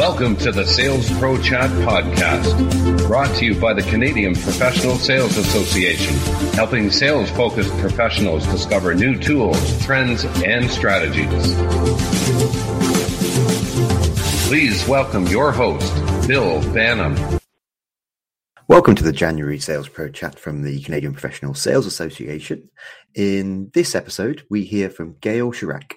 Welcome to the Sales Pro Chat podcast, brought to you by the Canadian Professional Sales Association, helping sales focused professionals discover new tools, trends, and strategies. Please welcome your host, Bill Banham. Welcome to the January Sales Pro Chat from the Canadian Professional Sales Association. In this episode, we hear from Gayle Charach,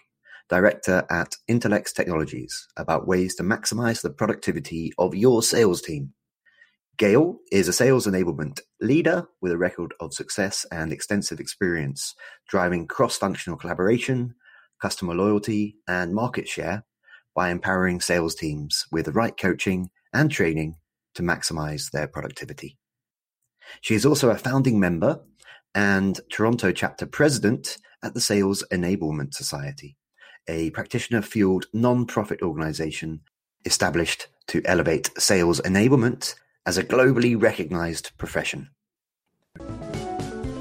Director at Intelex Technologies, about ways to maximize the productivity of your sales team. Gayle is a sales enablement leader with a record of success and extensive experience driving cross functional collaboration, customer loyalty, and market share by empowering sales teams with the right coaching and training to maximize their productivity. She is also a founding member and Toronto chapter president at the Sales Enablement Society a practitioner fueled non profit organization established to elevate sales enablement as a globally recognized profession.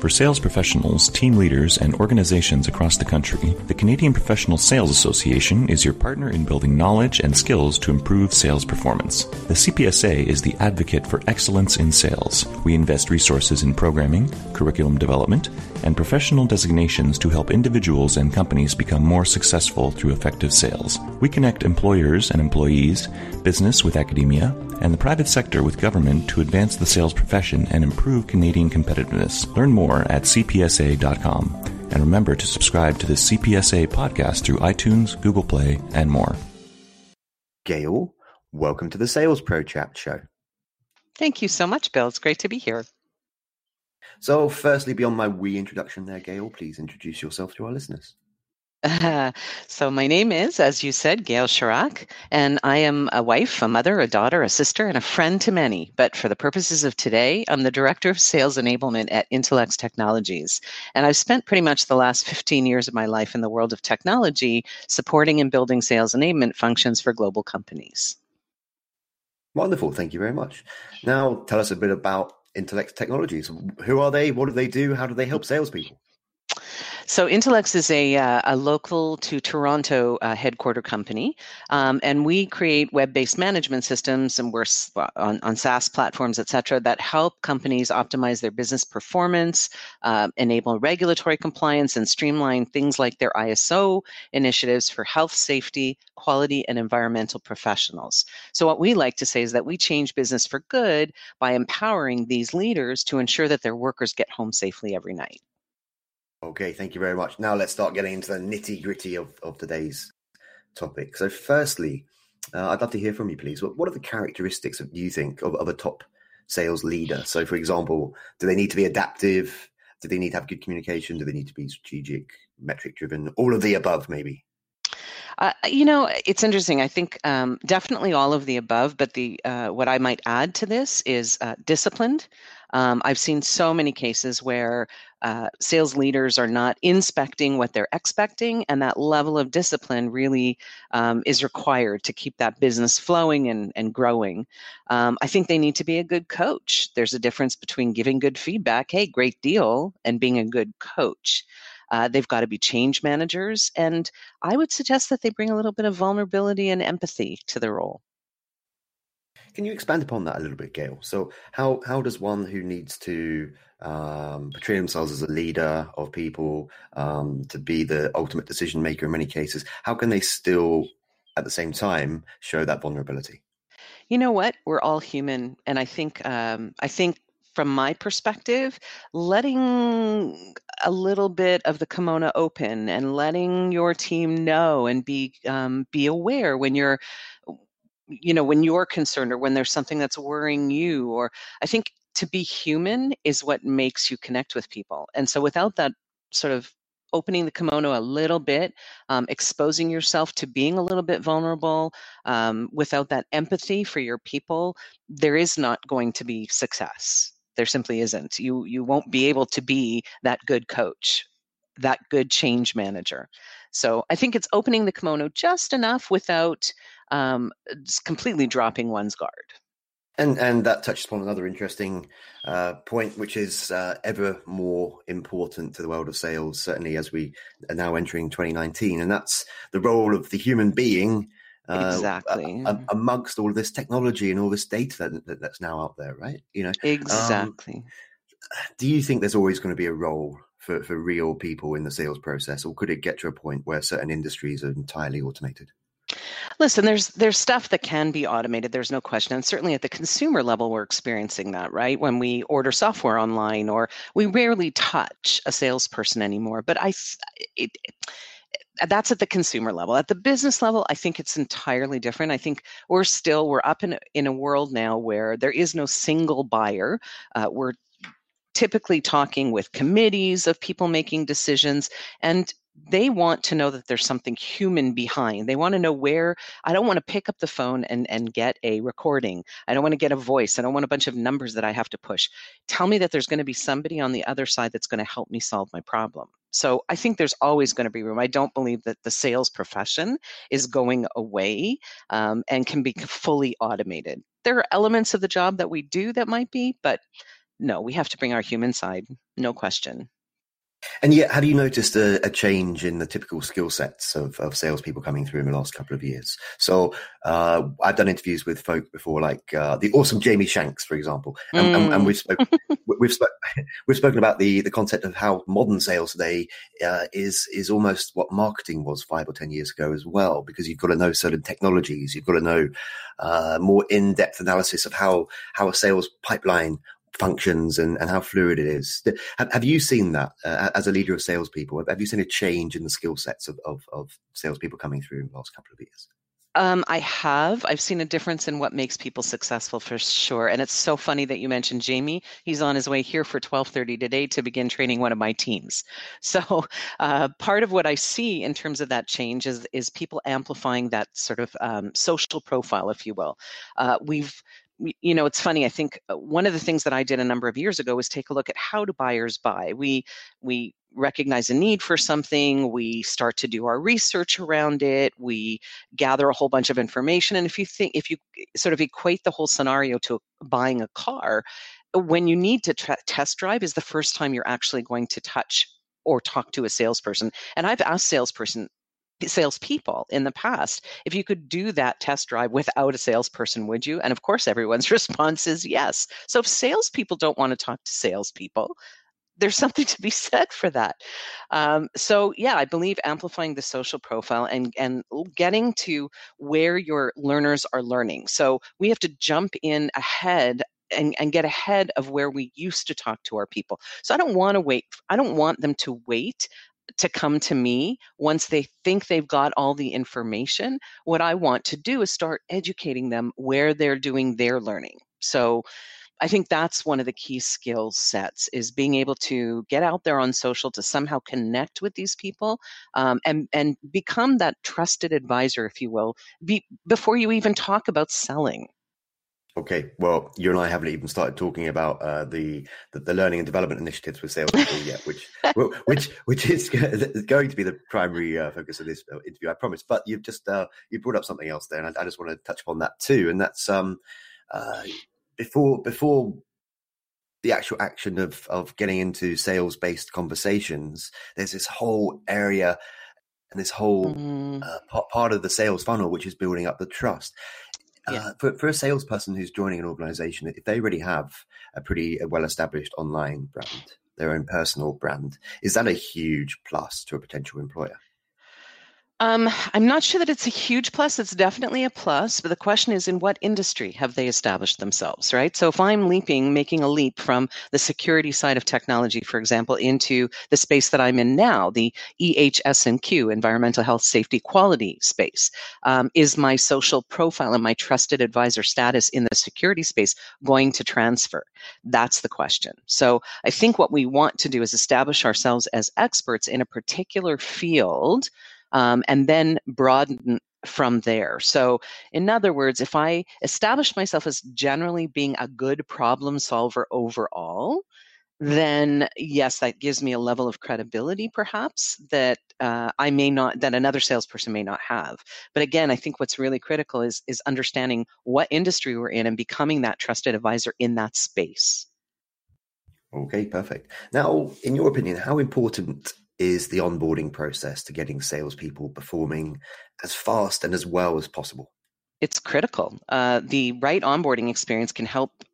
For sales professionals, team leaders, and organizations across the country, the Canadian Professional Sales Association is your partner in building knowledge and skills to improve sales performance. The CPSA is the advocate for excellence in sales. We invest resources in programming, curriculum development, and professional designations to help individuals and companies become more successful through effective sales. We connect employers and employees, business with academia, and the private sector with government to advance the sales profession and improve Canadian competitiveness. Learn more at cpsa.com. And remember to subscribe to the CPSA podcast through iTunes, Google Play, and more. Gayle, welcome to the Sales Pro Chat Show. Thank you so much, Bill. It's great to be here. So, firstly, beyond my wee introduction there, Gayle, please introduce yourself to our listeners. so my name is, as you said, Gayle Charach, and I am a wife, a mother, a daughter, a sister, and a friend to many. But for the purposes of today, I'm the Director of Sales Enablement at Intelex Technologies. And I've spent pretty much the last 15 years of my life in the world of technology, supporting and building sales enablement functions for global companies. Wonderful. Thank you very much. Now, tell us a bit about Intelex Technologies. Who are they? What do they do? How do they help salespeople? So Intelex is a, uh, a local to Toronto uh, headquarter company, um, and we create web-based management systems, and we're on, on SaaS platforms, et cetera, that help companies optimize their business performance, uh, enable regulatory compliance, and streamline things like their ISO initiatives for health, safety, quality, and environmental professionals. So what we like to say is that we change business for good by empowering these leaders to ensure that their workers get home safely every night. Okay, thank you very much. Now let's start getting into the nitty gritty of, of today's topic. So, firstly, uh, I'd love to hear from you, please. What, what are the characteristics of, do you think of, of a top sales leader? So, for example, do they need to be adaptive? Do they need to have good communication? Do they need to be strategic, metric driven? All of the above, maybe. Uh, you know, it's interesting. I think um, definitely all of the above, but the uh, what I might add to this is uh, disciplined. Um, I've seen so many cases where uh, sales leaders are not inspecting what they're expecting, and that level of discipline really um, is required to keep that business flowing and, and growing. Um, I think they need to be a good coach. There's a difference between giving good feedback, hey, great deal, and being a good coach. Uh, they've got to be change managers. And I would suggest that they bring a little bit of vulnerability and empathy to the role. Can you expand upon that a little bit, Gayle? So, how how does one who needs to um, portray themselves as a leader of people, um, to be the ultimate decision maker in many cases, how can they still, at the same time, show that vulnerability? You know what? We're all human, and I think um, I think from my perspective, letting a little bit of the kimono open and letting your team know and be um, be aware when you're you know when you're concerned or when there's something that's worrying you or i think to be human is what makes you connect with people. And so without that sort of opening the kimono a little bit um, exposing yourself to being a little bit vulnerable um, without that empathy for your people there is not going to be success. There simply isn't. You you won't be able to be that good coach that good change manager. So i think it's opening the kimono just enough without um, completely dropping one's guard. And and that touches upon another interesting uh, point, which is uh, ever more important to the world of sales, certainly as we are now entering 2019, and that's the role of the human being uh, exactly uh, amongst all of this technology and all this data that, that, that's now out there, right? You know, um, exactly. Um, do you think there's always going to be a role for, for real people in the sales process, or could it get to a point where certain industries are entirely automated? Listen, there's there's stuff that can be automated. There's no question, and certainly at the consumer level, we're experiencing that, right? When we order software online, or we rarely touch a salesperson anymore. But I, it, it, that's at the consumer level. At the business level, I think it's entirely different. I think we're still we're up in in a world now where there is no single buyer. Uh, we're typically talking with committees of people making decisions and they want to know that there's something human behind. They want to know where I don't want to pick up the phone and, and get a recording. I don't want to get a voice. I don't want a bunch of numbers that I have to push. Tell me that there's going to be somebody on the other side that's going to help me solve my problem. So I think there's always going to be room. I don't believe that the sales profession is going away um, and can be fully automated. There are elements of the job that we do that might be, but no, we have to bring our human side, no question. And yet, have you noticed a, a change in the typical skill sets of, of salespeople coming through in the last couple of years? So, uh, I've done interviews with folk before, like uh, the awesome Jamie Shanks, for example, and, mm. and, and we've spoken we've spoke, we've spoken about the the concept of how modern sales today uh, is is almost what marketing was five or ten years ago as well, because you've got to know certain technologies, you've got to know uh, more in depth analysis of how how a sales pipeline functions and, and how fluid it is. Have, have you seen that uh, as a leader of salespeople? Have you seen a change in the skill sets of, of, of salespeople coming through in the last couple of years? Um, I have. I've seen a difference in what makes people successful for sure. And it's so funny that you mentioned Jamie. He's on his way here for 12:30 today to begin training one of my teams. So uh, part of what I see in terms of that change is is people amplifying that sort of um, social profile, if you will. Uh, we've you know, it's funny. I think uh, one of the things that I did a number of years ago was take a look at how do buyers buy. We we recognize a need for something. We start to do our research around it. We gather a whole bunch of information. And if you think, if you sort of equate the whole scenario to buying a car, when you need to test drive is the first time you're actually going to touch or talk to a salesperson. And I've asked salesperson salespeople in the past. If you could do that test drive without a salesperson, would you? And of course, everyone's response is yes. So if salespeople don't want to talk to salespeople, there's something to be said for that. Um, so yeah, I believe amplifying the social profile and and getting to where your learners are learning. So we have to jump in ahead and, and, get ahead of where we used to talk to our people. So I don't want to wait. I don't want them to wait to come to me once they think they've got all the information. What I want to do is start educating them where they're doing their learning. So I think that's one of the key skill sets is being able to get out there on social to somehow connect with these people um, and and become that trusted advisor, if you will, be, before you even talk about selling. Okay, well, you and I haven't even started talking about uh, the, the, the learning and development initiatives with salespeople yet, which which which is going to be the primary uh, focus of this uh, interview, I promise. But you've just uh, you brought up something else there, and I, I, just want to touch upon that too. And that's um, uh, before before the actual action of of getting into sales based conversations. There's this whole area and this whole mm. uh, part of the sales funnel, which is building up the trust. Yeah. Uh, for, for a salesperson who's joining an organization, if they already have a pretty well established online brand, their own personal brand, is that a huge plus to a potential employer? Um, I'm not sure that it's a huge plus. It's definitely a plus, but the question is in what industry have they established themselves, right? So if I'm leaping, making a leap from the security side of technology, for example, into the space that I'm in now, the EHS&Q, environmental health, safety, quality space, um, is my social profile and my trusted advisor status in the security space going to transfer? That's the question. So I think what we want to do is establish ourselves as experts in a particular field um, and then broaden from there. So, in other words, if I establish myself as generally being a good problem solver overall, then yes, that gives me a level of credibility, perhaps that uh, I may not, that another salesperson may not have. But again, I think what's really critical is is understanding what industry we're in and becoming that trusted advisor in that space. Okay, perfect. Now, in your opinion, how important is the onboarding process to getting salespeople performing as fast and as well as possible? It's critical. Uh, the right onboarding experience can help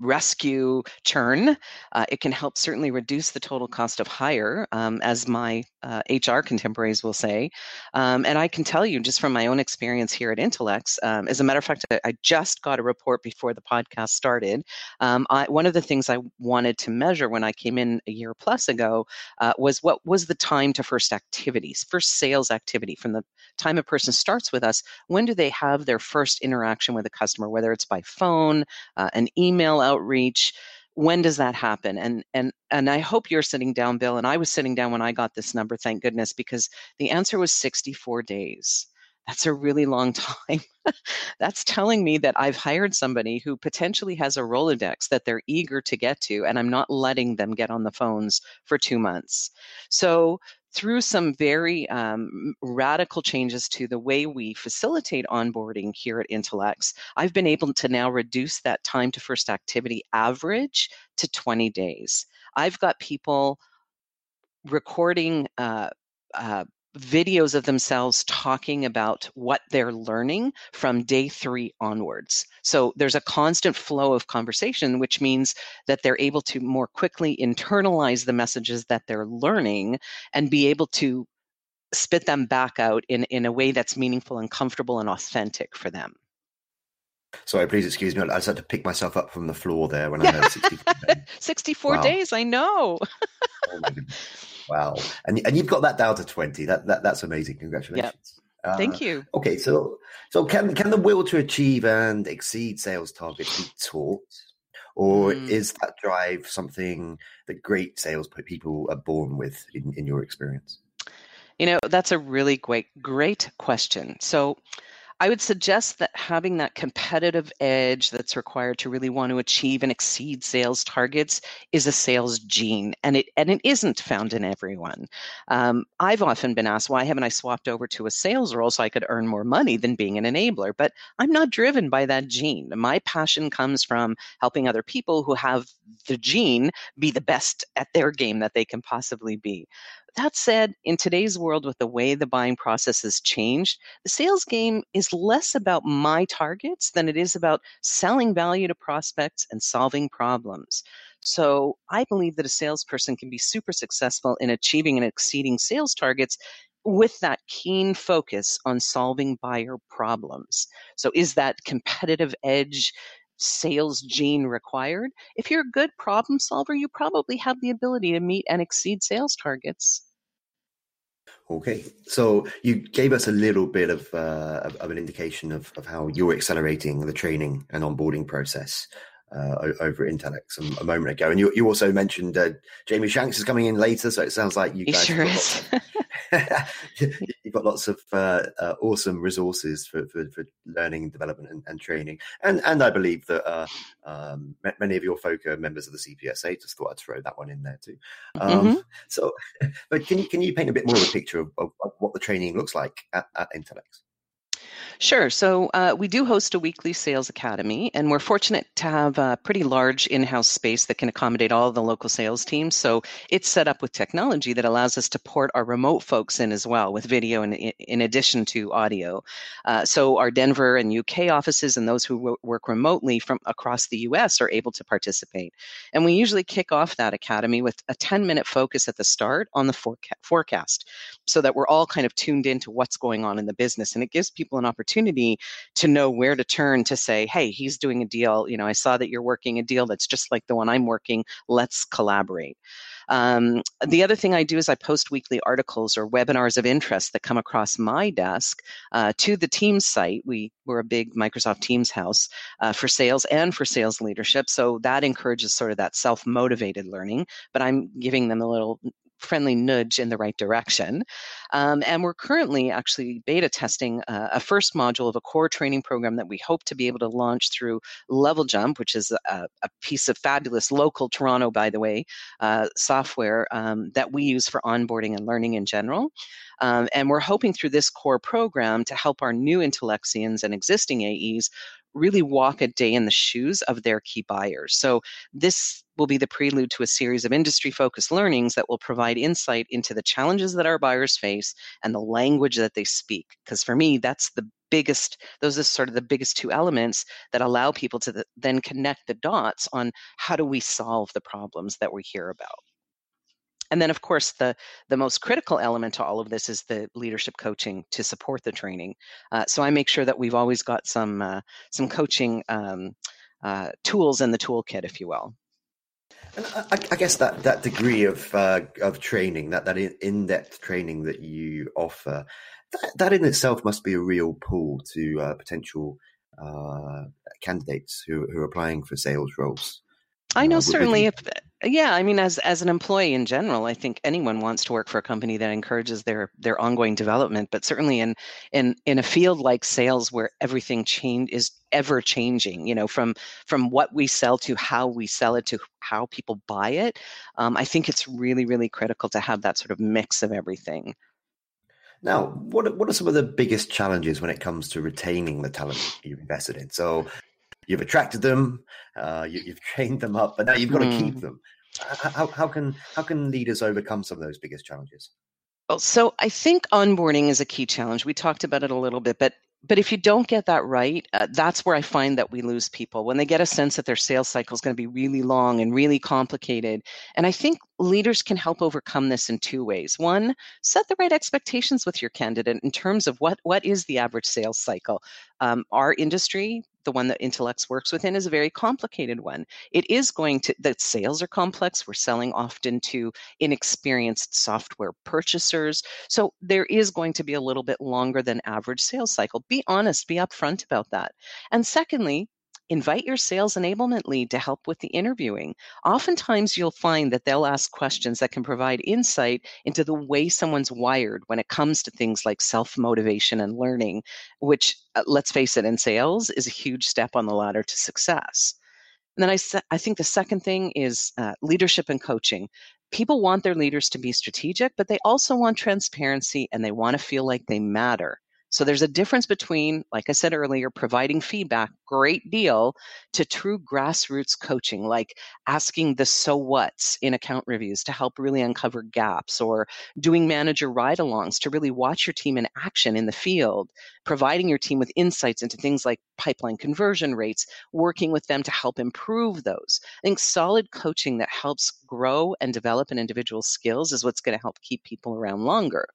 rescue churn. Uh, it can help certainly reduce the total cost of hire, um, as my uh, HR contemporaries will say. Um, and I can tell you just from my own experience here at Intelex, um, as a matter of fact, I, I, just got a report before the podcast started. Um, I, one of the things I wanted to measure when I came in a year plus ago uh, was what was the time to first activities, first sales activity from the time a person starts with us. When do they have their first interaction with a customer, whether it's by phone, uh, an email outreach? when does that happen and and and i hope you're sitting down bill and i was sitting down when i got this number thank goodness because the answer was 64 days that's a really long time that's telling me that i've hired somebody who potentially has a rolodex that they're eager to get to and i'm not letting them get on the phones for two months so through some very um, radical changes to the way we facilitate onboarding here at Intelex, I've been able to now reduce that time to first activity average to 20 days. I've got people recording uh, uh, videos of themselves talking about what they're learning from day three onwards. So there's a constant flow of conversation, which means that they're able to more quickly internalize the messages that they're learning and be able to spit them back out in, in a way that's meaningful and comfortable and authentic for them. Sorry, please excuse me. I just had to pick myself up from the floor there when I heard 64 days. 64 wow. days, I know. oh Wow, and and you've got that down to twenty. That that that's amazing. Congratulations. Yep. Uh, Thank you. Okay, so so can can the will to achieve and exceed sales targets be taught, or mm. is that drive something that great sales people are born with in, in your experience? You know, that's a really great great question. So I would suggest that having that competitive edge that's required to really want to achieve and exceed sales targets is a sales gene, and it and it isn't found in everyone. Um, I've often been asked, why haven't I swapped over to a sales role so I could earn more money than being an enabler? But I'm not driven by that gene. My passion comes from helping other people who have the gene be the best at their game that they can possibly be. That said, in today's world, with the way the buying process has changed, the sales game is less about my targets than it is about selling value to prospects and solving problems. So I believe that a salesperson can be super successful in achieving and exceeding sales targets with that keen focus on solving buyer problems. So is that competitive edge sales gene required. If you're a good problem solver, you probably have the ability to meet and exceed sales targets. Okay, so you gave us a little bit of, uh, of, an indication of, of how you're accelerating the training and onboarding process uh, over at Intelex a, a, moment ago, and you, you also mentioned uh, Jamie Shanks is coming in later, so it sounds like you guys sure is. you've got lots of uh, uh, awesome resources for, for, for learning, development, and, and, training. And and I believe that uh, um, many of your folk are members of the CPSA. Just thought I'd throw that one in there too. Um, mm-hmm. So, but can you can you paint a bit more of a picture of, of, of what the training looks like at, at? Sure. So uh, we do host a weekly sales academy, and we're fortunate to have a pretty large in house space that can accommodate all the local sales teams. So it's set up with technology that allows us to port our remote folks in as well with video in, in addition to audio. Uh, so our Denver and UK offices and those who w- work remotely from across the US are able to participate. And we usually kick off that academy with a 10 minute focus at the start on the foreca- forecast so that we're all kind of tuned into what's going on in the business. And it gives people an opportunity opportunity to know where to turn to say, hey, he's doing a deal. You know, I saw that you're working a deal that's just like the one I'm working. Let's collaborate. Um, the other thing I do is I post weekly articles or webinars of interest that come across my desk uh, to the Teams site. We, we're a big Microsoft Teams house uh, for sales and for sales leadership. So that encourages sort of that self motivated learning, but I'm giving them a little friendly nudge in the right direction. Um, and we're currently actually beta testing uh, a first module of a core training program that we hope to be able to launch through Level Jump, which is a, a piece of fabulous local Toronto, by the way, uh, software um, that we use for onboarding and learning in general. Um, and we're hoping through this core program to help our new Intelexians and existing AEs really walk a day in the shoes of their key buyers. So this will be the prelude to a series of industry focused learnings that will provide insight into the challenges that our buyers face and the language that they speak. Because for me, that's the biggest, those are sort of the biggest two elements that allow people to the, then connect the dots on how do we solve the problems that we hear about. And then, of course, the the most critical element to all of this is the leadership coaching to support the training. Uh, so I make sure that we've always got some uh, some coaching um, uh, tools in the toolkit, if you will. And I, I guess that that degree of uh, of training, that that in depth training that you offer, that, that in itself must be a real pull to uh, potential uh, candidates who who are applying for sales roles. I know certainly if yeah, I mean, as as an employee in general, I think anyone wants to work for a company that encourages their their ongoing development. But certainly in in in a field like sales, where everything change is ever changing, you know, from from what we sell to how we sell it to how people buy it, um, I think it's really really critical to have that sort of mix of everything. Now, what what are some of the biggest challenges when it comes to retaining the talent you've invested in? So, you've attracted them, uh, you, have trained them up, but now you've got mm. to keep them. How, how can how can leaders overcome some of those biggest challenges? Well, so I think onboarding is a key challenge. We talked about it a little bit, but but if you don't get that right, uh, that's where I find that we lose people when they get a sense that their sales cycle is going to be really long and really complicated. And I think leaders can help overcome this in two ways. One, set the right expectations with your candidate in terms of what what is the average sales cycle. Um, our industry, the one that Intelex works within is a very complicated one. It is going to, the sales are complex. We're selling often to inexperienced software purchasers. So there is going to be a little bit longer than average sales cycle. Be honest, be upfront about that. And secondly, Invite your sales enablement lead to help with the interviewing. Oftentimes, you'll find that they'll ask questions that can provide insight into the way someone's wired when it comes to things like self motivation and learning, which, uh, let's face it, in sales is a huge step on the ladder to success. And then I, I think the second thing is uh, leadership and coaching. People want their leaders to be strategic, but they also want transparency and they want to feel like they matter. So there's a difference between, like I said earlier, providing feedback, great deal, to true grassroots coaching, like asking the so what's in account reviews to help really uncover gaps, or doing manager ride alongs to really watch your team in action in the field, providing your team with insights into things like pipeline conversion rates, working with them to help improve those. I think solid coaching that helps grow and develop an individual's skills is what's going to help keep people around longer.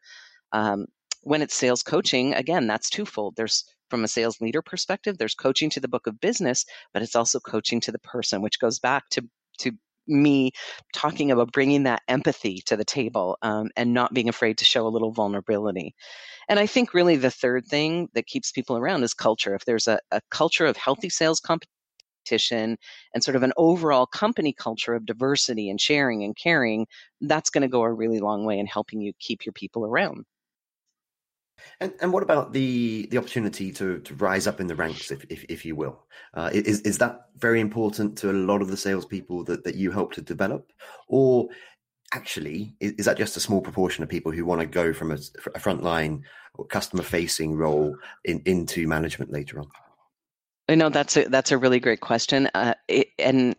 Um, when it's sales coaching, again, that's twofold. There's from a sales leader perspective, there's coaching to the book of business, but it's also coaching to the person, which goes back to to me talking about bringing that empathy to the table um, and not being afraid to show a little vulnerability. And I think really the third thing that keeps people around is culture. If there's a, a culture of healthy sales competition and sort of an overall company culture of diversity and sharing and caring, that's going to go a really long way in helping you keep your people around. And, and what about the the opportunity to to rise up in the ranks, if if, if you will? Uh, is is that very important to a lot of the salespeople that that you help to develop, or actually is, is that just a small proportion of people who want to go from a, a frontline or customer facing role in, into management later on? I know that's a that's a really great question, uh, it, and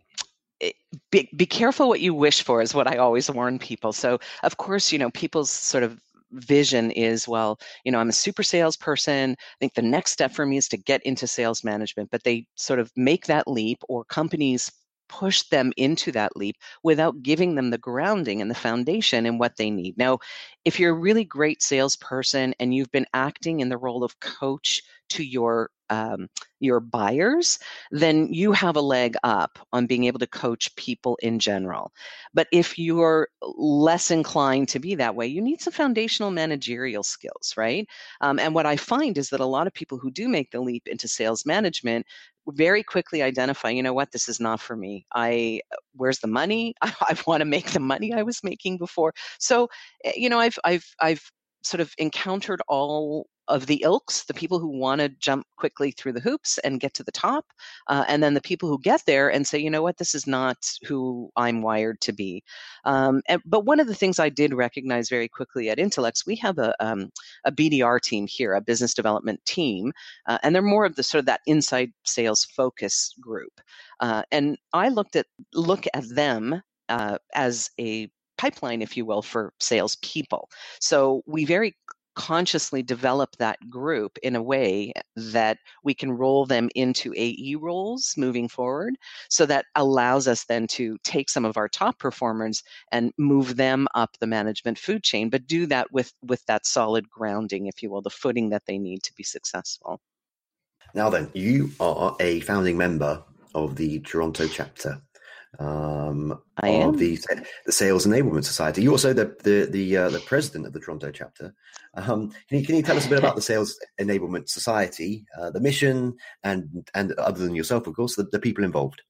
be, be careful what you wish for is what I always warn people. So, of course, you know, people's sort of vision is well you know i'm a super salesperson. I think the next step for me is to get into sales management but they sort of make that leap or companies push them into that leap without giving them the grounding and the foundation and what they need. Now, if you're a really great salesperson and you've been acting in the role of coach to your um, your buyers, then you have a leg up on being able to coach people in general. But if you're less inclined to be that way, you need some foundational managerial skills, right? Um, and what I find is that a lot of people who do make the leap into sales management very quickly identify you know what? This is not for me. I where's the money? I, I want to make the money i was making before. So eh, you know i've i've i've sort of encountered all of the ilks, the people who want to jump quickly through the hoops and get to the top, uh, and then the people who get there and say, you know what, this is not who I'm wired to be. Um, and, but one of the things I did recognize very quickly at Intelex, we have a, um, a BDR team here, a business development team, uh, and they're more of the sort of that inside sales focus group. Uh, and I looked at look at them uh, as a pipeline, if you will, for salespeople. So we very consciously develop that group in a way that we can roll them into AE roles moving forward. So that allows us then to take some of our top performers and move them up the management food chain, but do that with, with that solid grounding, if you will, the footing that they need to be successful. Now then, you are a founding member of the Toronto chapter um, I of am. the the Sales Enablement Society. You're also the the the, uh, the president of the Toronto chapter. Um, can you can you tell us a bit about the Sales Enablement Society, uh, the mission, and and other than yourself, of course, the, the people involved?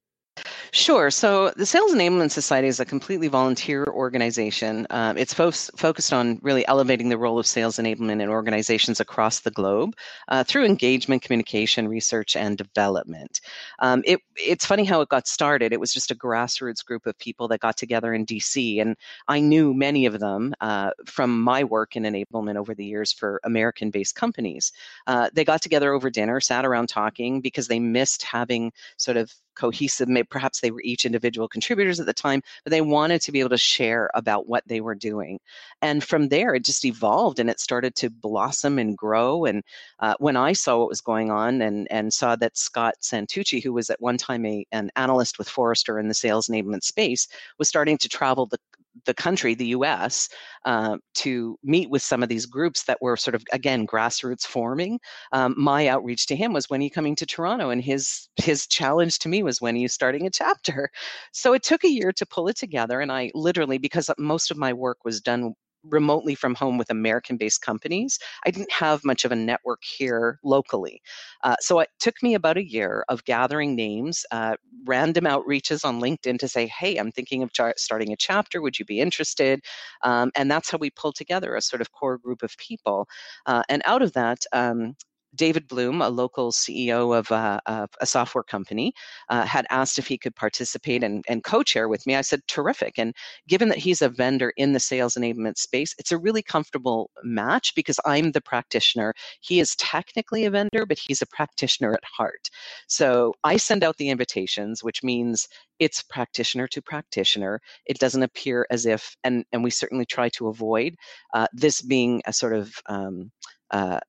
Sure. So the Sales Enablement Society is a completely volunteer organization. Um, it's fo- focused on really elevating the role of sales enablement in organizations across the globe uh, through engagement, communication, research, and development. Um, it, it's funny how it got started. It was just a grassroots group of people that got together in DC, and I knew many of them uh, from my work in enablement over the years for American based companies. Uh, they got together over dinner, sat around talking because they missed having sort of cohesive Maybe perhaps they were each individual contributors at the time but they wanted to be able to share about what they were doing. And from there it just evolved and it started to blossom and grow. And uh, when i saw what was going on and, and saw that scott santucci who was at one time a, an analyst with forrester in the sales enablement space was starting to travel the the country, the US, uh, to meet with some of these groups that were sort of, again, grassroots forming. Um, my outreach to him was when are you coming to Toronto? And his, his challenge to me was when are you starting a chapter? So it took a year to pull it together. And I literally, because most of my work was done remotely from home with American based companies, I didn't have much of a network here locally. Uh, so it took me about a year of gathering names, uh, random outreaches on LinkedIn to say, hey, I'm thinking of char- starting a chapter. Would you be interested? Um, and that's how we pulled together a sort of core group of people. Uh, and out of that, um, David Bloom, a local CEO of, uh, of a software company, uh, had asked if he could participate and, and co chair with me. I said, terrific. And given that he's a vendor in the sales enablement space, it's a really comfortable match because I'm the practitioner. He is technically a vendor, but he's a practitioner at heart. So I send out the invitations, which means it's practitioner to practitioner. It doesn't appear as if, and, and we certainly try to avoid uh, this being a sort of um, uh,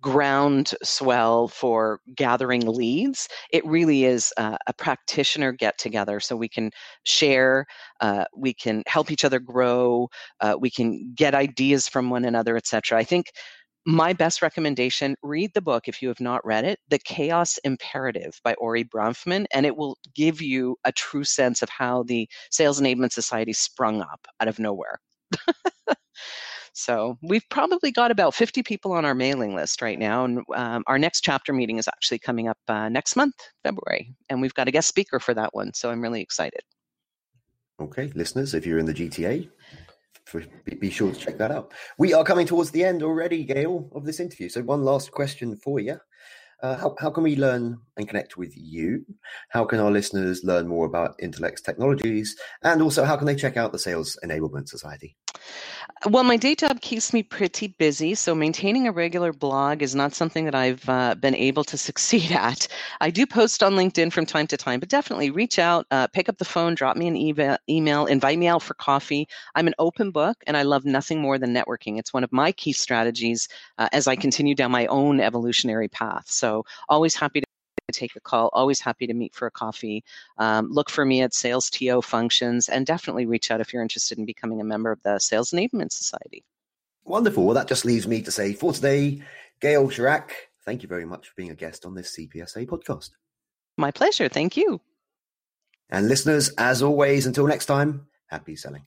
ground swell for gathering leads. It really is uh, a practitioner get together so we can share, uh, we can help each other grow, uh, we can get ideas from one another, etc. I think my best recommendation read the book if you have not read it the chaos imperative by ori Brafman and it will give you a true sense of how the sales enablement society sprung up out of nowhere So we've probably got about 50 people on our mailing list right now. And um, our next chapter meeting is actually coming up uh, next month, February. And we've got a guest speaker for that one. So I'm really excited. Okay, listeners, if you're in the GTA, be sure to check that out. We are coming towards the end already, Gayle, of this interview. So, one last question for you. Uh, how, how can we learn and connect with you? How can our listeners learn more about Intelex technologies? And also, how can they check out the Sales Enablement Society? Well, my day job keeps me pretty busy, so maintaining a regular blog is not something that I've uh, been able to succeed at. I do post on LinkedIn from time to time, but definitely reach out, uh, pick up the phone, drop me an email, email, invite me out for coffee. I'm an open book, and I love nothing more than networking. It's one of my key strategies uh, as I continue down my own evolutionary path. So, always happy to take a call. Always happy to meet for a coffee. Um, look for me at Sales TO functions and definitely reach out if you're interested in becoming a member of the Sales Enablement Society. Wonderful. Well, that just leaves me to say for today, Gayle Charach, thank you very much for being a guest on this CPSA podcast. My pleasure. Thank you. And listeners, as always, until next time, happy selling.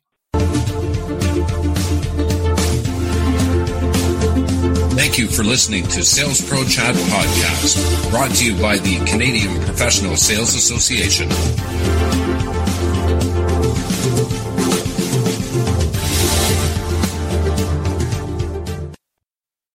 Thank you for listening to Sales Pro Chat Podcast, brought to you by the Canadian Professional Sales Association.